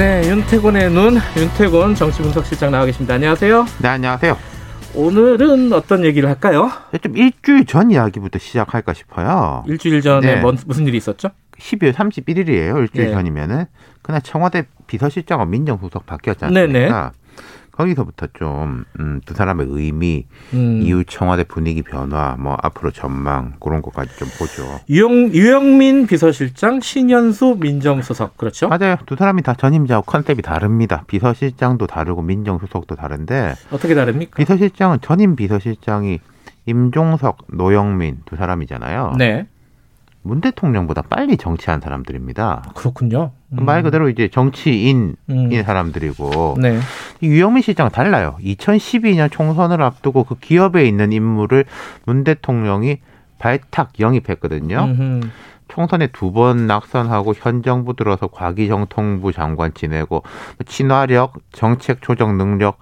네, 윤태곤의 눈, 윤태곤 정치분석실장 나와 계십니다. 안녕하세요. 네, 안녕하세요. 오늘은 어떤 얘기를 할까요? 좀 일주일 전 이야기부터 시작할까 싶어요. 일주일 전에 네. 뭔- 무슨 일이 있었죠? 12월 31일이에요. 일주일 네. 전이면은 그날 청와대 비서실장과 민정수석 않습니까? 네네. 거기서부터 좀, 음, 두 사람의 의미, 음, 이후 청와대 분위기 변화, 뭐, 앞으로 전망, 그런 것까지 좀 보죠. 유영, 유영민 비서실장, 신현수 민정수석, 그렇죠? 맞아요. 두 사람이 다 전임자하고 컨셉이 다릅니다. 비서실장도 다르고 민정수석도 다른데, 어떻게 다릅니까? 비서실장은 전임 비서실장이 임종석, 노영민 두 사람이잖아요. 네, 문 대통령보다 빨리 정치한 사람들입니다. 그렇군요. 음, 말 그대로 이제 정치인인 음, 사람들이고 네, 이 유영민 실장은 달라요. 2012년 총선을 앞두고 그 기업에 있는 인물을 문 대통령이 발탁 영입했거든요. 음흠. 총선에 두 번 낙선하고 현 정부 들어서 과기정통부 장관 지내고 친화력, 정책 조정 능력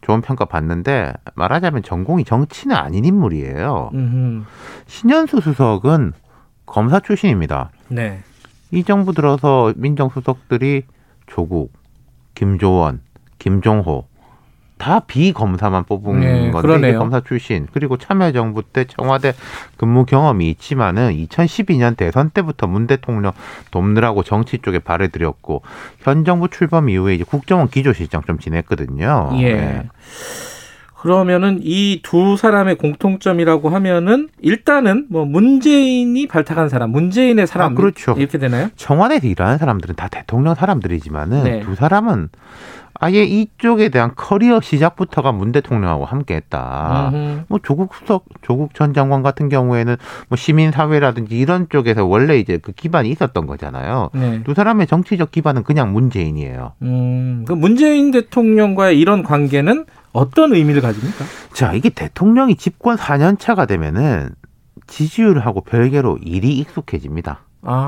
좋은 평가 받는데 말하자면 전공이 정치는 아닌 인물이에요. 음흠. 신현수 수석은 검사 출신입니다. 네, 이 정부 들어서 민정수석들이 조국, 김조원, 김종호 다 비검사만 뽑은 네, 건데 검사 출신 그리고 참여정부 때 청와대 근무 경험이 있지만은 2012년 대선 때부터 문 대통령 돕느라고 정치 쪽에 발을 들였고 현 정부 출범 이후에 이제 국정원 기조실장 좀 지냈거든요. 예. 네. 그러면은 이 두 사람의 공통점이라고 하면은 일단은 뭐 문재인이 발탁한 사람, 문재인의 사람 아, 그렇죠. 이렇게 되나요? 청와대에서 일하는 사람들은 다 대통령 사람들이지만은 네. 두 사람은 아예 이쪽에 대한 커리어 시작부터가 문 대통령하고 함께했다. 음흠. 뭐 조국 수석, 조국 전 장관 같은 경우에는 뭐 시민 사회라든지 이런 쪽에서 원래 이제 그 기반이 있었던 거잖아요. 네. 두 사람의 정치적 기반은 그냥 문재인이에요. 음, 그 문재인 대통령과의 이런 관계는 어떤 의미를 가집니까? 자, 이게 대통령이 집권 4년 차가 되면은 지지율하고 별개로 일이 익숙해집니다. 아,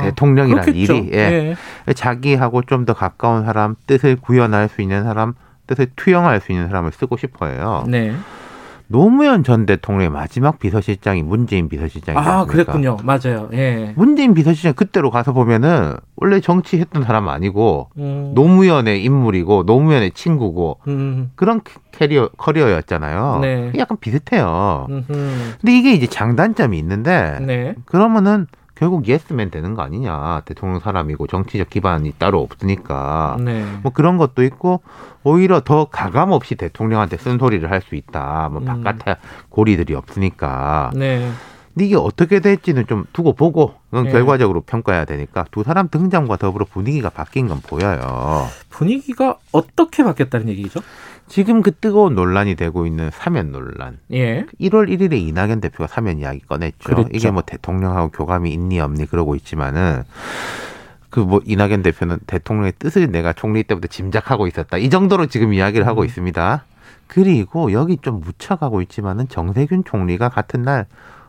그렇겠죠. 일이 예. 자기하고 좀 더 가까운 사람, 뜻을 구현할 수 있는 사람, 뜻을 투영할 수 있는 사람을 쓰고 싶어요. 네. 노무현 전 대통령의 마지막 비서실장이 문재인 비서실장이지 아? 그랬군요. 맞아요. 예. 문재인 비서실장 그때로 가서 보면은 원래 정치했던 사람 아니고 음, 노무현의 인물이고 노무현의 친구고 음, 그런 캐리어 커리어였잖아요. 네. 약간 비슷해요. 음, 근데 이게 이제 장단점이 있는데 네. 그러면은 결국 예스맨 되는 거 아니냐. 대통령 사람이고 정치적 기반이 따로 없으니까. 네. 뭐 그런 것도 있고 오히려 더 가감 없이 대통령한테 쓴소리를 할 수 있다. 뭐 음. 바깥에 고리들이 없으니까. 네. 근데 이게 어떻게 될지는 좀 두고 보고 그건 네. 결과적으로 평가해야 되니까 두 사람 등장과 더불어 분위기가 바뀐 건 보여요. 분위기가 어떻게 바뀌었다는 얘기죠? 지금 그 뜨거운 논란이 되고 있는 사면 논란. 예. 1월 1일에 이낙연 대표가 사면 이야기 꺼냈죠. 그랬죠. 이게 뭐 대통령하고 교감이 있니 없니 그러고 있지만은 그뭐 이낙연 대표는 대통령의 뜻을 내가 총리 때부터 짐작하고 있었다. 이 정도로 지금 이야기를 하고 음. 있습니다. 그리고 여기 좀 묻혀가고 있지만은 정세균 총리가 같은 날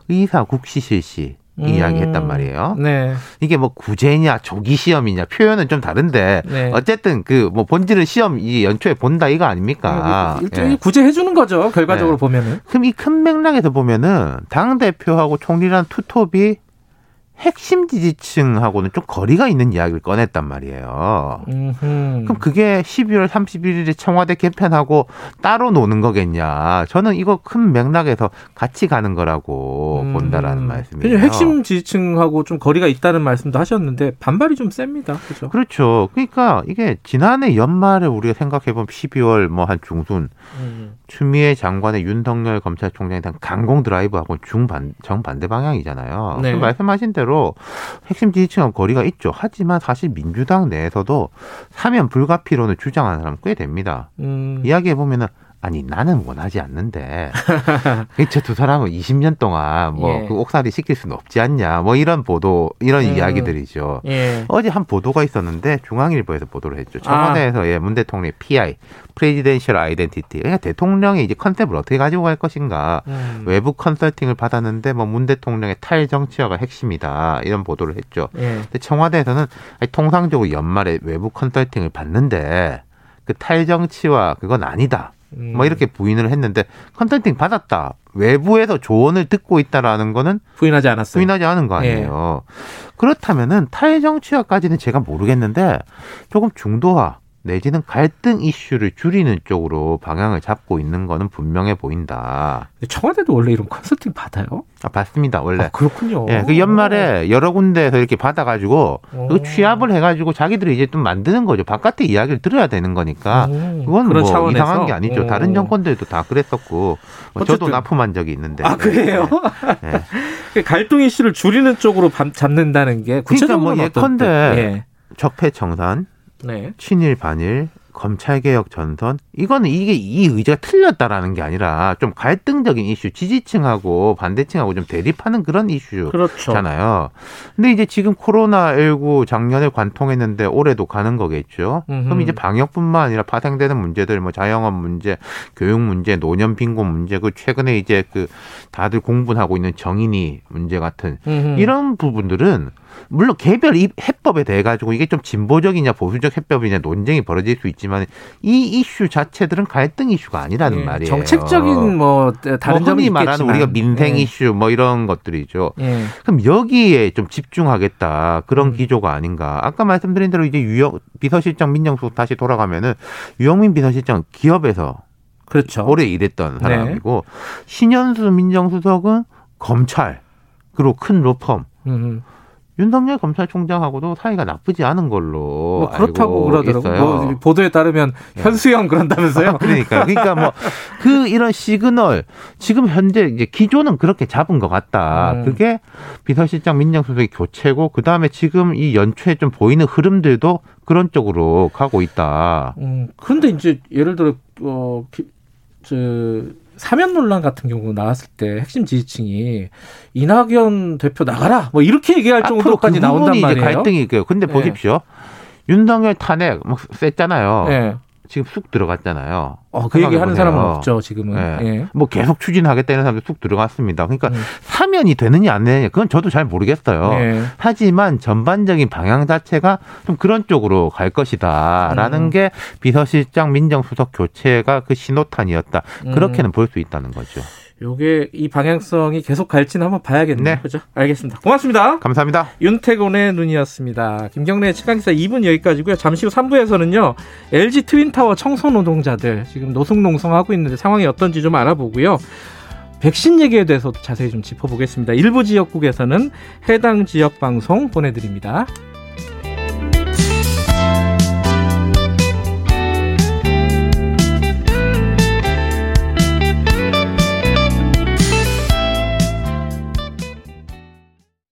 의사 국시 실시 음. 이야기했단 말이에요. 네. 이게 뭐 구제냐 조기 시험이냐 표현은 좀 다른데 네. 어쨌든 그 뭐 본질은 시험 이 연초에 본다 이거 아닙니까? 일종의 예. 구제해 주는 거죠. 결과적으로 네. 보면은. 그럼 이 큰 맥락에서 보면은 당 대표하고 총리란 투톱이 핵심 지지층하고는 좀 거리가 있는 이야기를 꺼냈단 말이에요. 음흠. 그럼 그게 12월 31일에 청와대 개편하고 따로 노는 거겠냐? 저는 이거 큰 맥락에서 같이 가는 거라고 음. 본다라는 말씀이에요. 핵심 지지층하고 좀 거리가 있다는 말씀도 하셨는데 반발이 좀 셉니다. 그죠? 그렇죠. 그러니까 이게 지난해 연말에 우리가 생각해 보면 12월 뭐 한 중순 음. 추미애 장관의 윤석열 검찰총장에 대한 강공 드라이브하고 중반 정반대 방향이잖아요. 네. 그 말씀하신 대로 핵심 지지층하고 거리가 있죠. 하지만 사실 민주당 내에서도 사면 불가피론을 주장하는 사람 꽤 됩니다. 음. 이야기해 보면은 아니 나는 원하지 않는데 저 두 사람은 20년 동안 뭐 예. 그 옥살이 시킬 수는 없지 않냐 뭐 이런 보도 이런 음. 이야기들이죠. 예. 어제 한 보도가 있었는데 중앙일보에서 보도를 했죠. 청와대에서 예, 문 대통령의 PI, 프레지덴셜 아이덴티티. 그러니까 대통령이 이제 컨셉을 어떻게 가지고 갈 것인가. 음. 외부 컨설팅을 받았는데 뭐 문 대통령의 탈정치화가 핵심이다 이런 보도를 했죠. 예. 근데 청와대에서는 아니, 통상적으로 연말에 외부 컨설팅을 받는데 그 탈정치화 그건 아니다. 음. 뭐 이렇게 부인을 했는데 컨설팅 받았다. 외부에서 조언을 듣고 있다라는 거는 부인하지 않았어요. 부인하지 않은 거 아니에요. 그렇다면은 탈정치화까지는 제가 모르겠는데 조금 중도화 내지는 갈등 이슈를 줄이는 쪽으로 방향을 잡고 있는 거는 분명해 보인다. 청와대도 원래 이런 컨설팅 받아요? 아, 봤습니다. 원래. 아, 그렇군요. 예, 그 연말에 여러 군데에서 이렇게 받아가지고 오. 그 취합을 해가지고 자기들이 이제 좀 만드는 거죠. 바깥에 이야기를 들어야 되는 거니까. 오, 그건 뭐 차원에서? 이상한 게 아니죠. 오. 다른 정권들도 다 그랬었고 뭐 저도 어쨌든. 납품한 적이 있는데. 아 그래요? 예. 그 갈등 이슈를 줄이는 쪽으로 밤- 잡는다는 게 구체적으로 그러니까 뭐 예컨대 예. 적폐 청산, 네. 친일 반일, 검찰개혁 전선 이거는 이게 이 의제가 틀렸다라는 게 아니라 좀 갈등적인 이슈, 지지층하고 반대층하고 좀 대립하는 그런 이슈. 그렇죠. 잖아요. 근데 이제 지금 코로나19 작년에 관통했는데 올해도 가는 거겠죠. 음흠. 그럼 이제 방역뿐만 아니라 파생되는 문제들, 뭐 자영업 문제, 교육 문제, 노년 빈곤 문제, 그 최근에 이제 그 다들 공분하고 있는 정인이 문제 같은 음흠. 이런 부분들은 물론 개별 이 해법에 대해 가지고 이게 좀 진보적이냐 보수적 해법이냐 논쟁이 벌어질 수 있지만 이 이슈 자체들은 갈등 이슈가 아니라는 예, 말이에요. 정책적인 뭐 다른 뭐 점이 흔히 말하는 있겠지만. 우리가 민생 예. 이슈 뭐 이런 것들이죠. 예. 그럼 여기에 좀 집중하겠다 그런 음. 기조가 아닌가. 아까 말씀드린 대로 이제 유영 비서실장 민정수석 다시 돌아가면은 유영민 비서실장 기업에서 그렇죠. 오래 일했던 네. 사람이고 신현수 민정수석은 검찰 그리고 큰 로펌 음. 윤석열 검찰총장하고도 사이가 나쁘지 않은 걸로 뭐 그렇다고 그러더라고요. 뭐 보도에 따르면 현수형 그런다면서요? 그러니까 그러니까 뭐 그 이런 시그널 지금 현재 이제 기조는 그렇게 잡은 것 같다. 음. 그게 비서실장 민정수석의 교체고 그 다음에 지금 이 연초에 좀 보이는 흐름들도 그런 쪽으로 가고 있다. 음, 근데 이제 예를 들어 어, 기- 저 사면 논란 같은 경우 나왔을 때 핵심 지지층이 이낙연 대표 나가라 뭐 이렇게 얘기할 앞으로 정도까지 그 나온단 말이에요. 갈등이 있고요. 근데 네. 보십시오. 윤석열 탄핵 뭐 셌잖아요. 예. 지금 쑥 들어갔잖아요. 어, 그 얘기 하는. 사람은 없죠 지금은. 네. 예. 뭐 계속 추진하겠다 이런 사람들 쑥 들어갔습니다. 그러니까 음. 사면이 되느냐 안 되느냐 그건 저도 잘 모르겠어요. 예. 하지만 전반적인 방향 자체가 좀 그런 쪽으로 갈 것이다라는 음. 게 비서실장 민정수석 교체가 그 신호탄이었다. 음. 그렇게는 볼 수 있다는 거죠. 요게 이 방향성이 계속 갈지는 한번 봐야겠네요. 네. 그죠? 알겠습니다. 고맙습니다. 감사합니다. 윤태곤의 눈이었습니다. 김경래 최강기사 2분 여기까지고요. 잠시 후 3부에서는요. LG 트윈타워 청소 노동자들 지금 노송농성 하고 있는데 상황이 어떤지 좀 알아보고요. 백신 얘기에 대해서도 자세히 좀 짚어보겠습니다. 일부 지역국에서는 해당 지역 방송 보내드립니다.